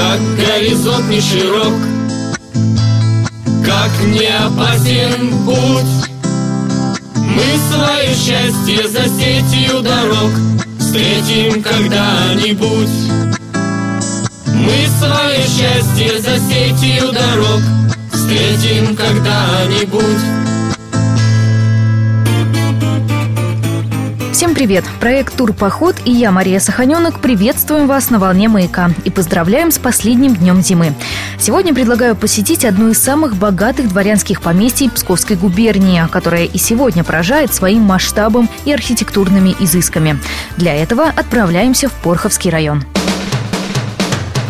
как горизонт не широк, как не опасен путь. Мы свое счастье за сетью дорог Встретим когда-нибудь Мы свое счастье за сетью дорог Встретим когда-нибудь Всем привет! Проект «Тур-поход» и я, Мария Саханенок, приветствуем вас на волне маяка и поздравляем с последним днем зимы. Сегодня предлагаю посетить одно из самых богатых дворянских поместий Псковской губернии, которое и сегодня поражает своим масштабом и архитектурными изысками. Для этого отправляемся в Порховский район.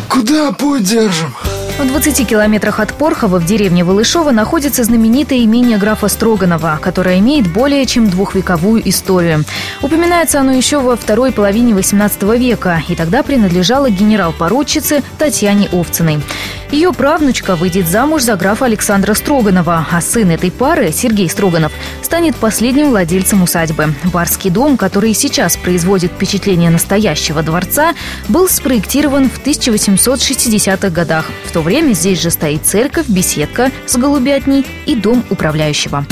Куда путь держим? В 20 километрах от Порхова в деревне Волышова находится знаменитое имение графа Строганова, которое имеет более чем двухвековую историю. Упоминается оно еще во второй половине 18 века, и тогда принадлежало генерал-поручице Татьяне Овциной. Ее правнучка выйдет замуж за графа Александра Строганова, а сын этой пары, Сергей Строганов, станет последним владельцем усадьбы. Барский дом, который сейчас производит впечатление настоящего дворца, был спроектирован в 1860-х годах. В то время здесь же стоит церковь, беседка с голубятней и дом управляющего.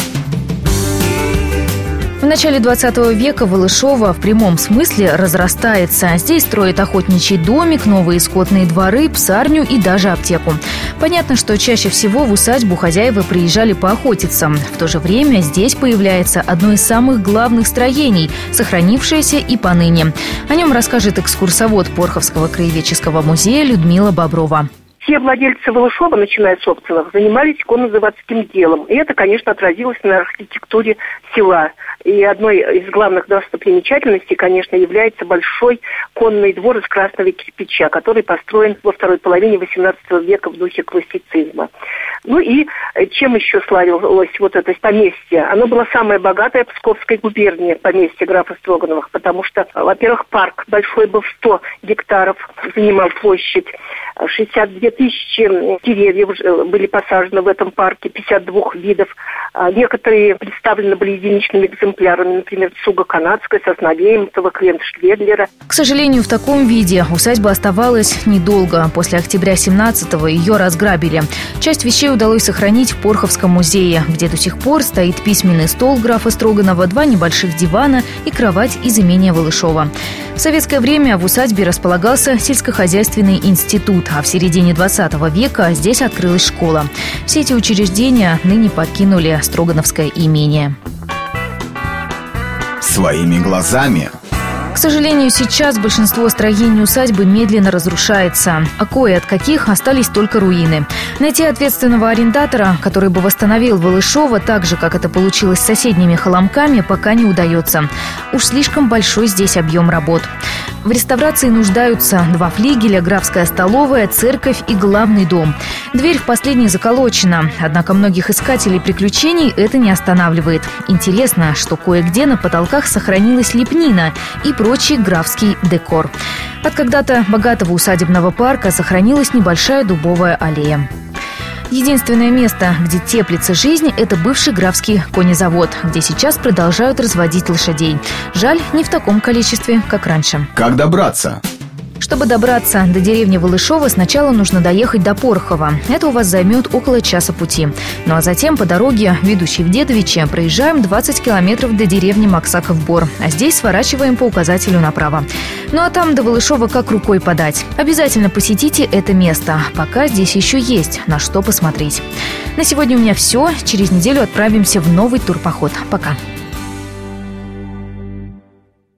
Начале 20 века Волышова в прямом смысле разрастается. Здесь строят охотничий домик, новые скотные дворы, псарню и даже аптеку. Понятно, что чаще всего в усадьбу хозяева приезжали поохотиться. В то же время здесь появляется одно из самых главных строений, сохранившееся и поныне. О нем расскажет экскурсовод Порховского краеведческого музея Людмила Боброва все владельцы Волошова, начиная с Собственных, занимались коннозаводским делом. И это, конечно, отразилось на архитектуре села. И одной из главных достопримечательностей, конечно, является большой конный двор из красного кирпича, который построен во второй половине XVIII века в духе классицизма. Ну и чем еще славилось вот это поместье? Оно было самое богатое Псковской губернии, поместье графа Строгановых, потому что, во-первых, парк большой был 100 гектаров, занимал площадь, 62 тысячи деревьев э, были посажены в этом парке, 52 видов. А некоторые представлены были единичными экземплярами, например, цуга канадская, сосна Леймтова, клент Шведлера. К сожалению, в таком виде усадьба оставалась недолго. После октября 17-го ее разграбили. Часть вещей удалось сохранить в Порховском музее, где до сих пор стоит письменный стол графа Строганова, два небольших дивана и кровать из имения Волышова. В советское время в усадьбе располагался сельскохозяйственный институт, а в середине 20 века здесь открылась школа. Все эти учреждения ныне покинули Строгановское имение. Своими глазами к сожалению, сейчас большинство строений усадьбы медленно разрушается, а кое от каких остались только руины. Найти ответственного арендатора, который бы восстановил Волышова так же, как это получилось с соседними холомками, пока не удается. Уж слишком большой здесь объем работ. В реставрации нуждаются два флигеля, графская столовая, церковь и главный дом. Дверь в последней заколочена, однако многих искателей приключений это не останавливает. Интересно, что кое-где на потолках сохранилась лепнина и прочий графский декор. От когда-то богатого усадебного парка сохранилась небольшая дубовая аллея. Единственное место, где теплится жизнь, это бывший графский конезавод, где сейчас продолжают разводить лошадей. Жаль, не в таком количестве, как раньше. Как добраться? Чтобы добраться до деревни Волышова, сначала нужно доехать до Порохова. Это у вас займет около часа пути. Ну а затем по дороге, ведущей в Дедовиче, проезжаем 20 километров до деревни Максаков-Бор. А здесь сворачиваем по указателю направо. Ну а там до Волышова как рукой подать. Обязательно посетите это место, пока здесь еще есть на что посмотреть. На сегодня у меня все. Через неделю отправимся в новый турпоход. Пока.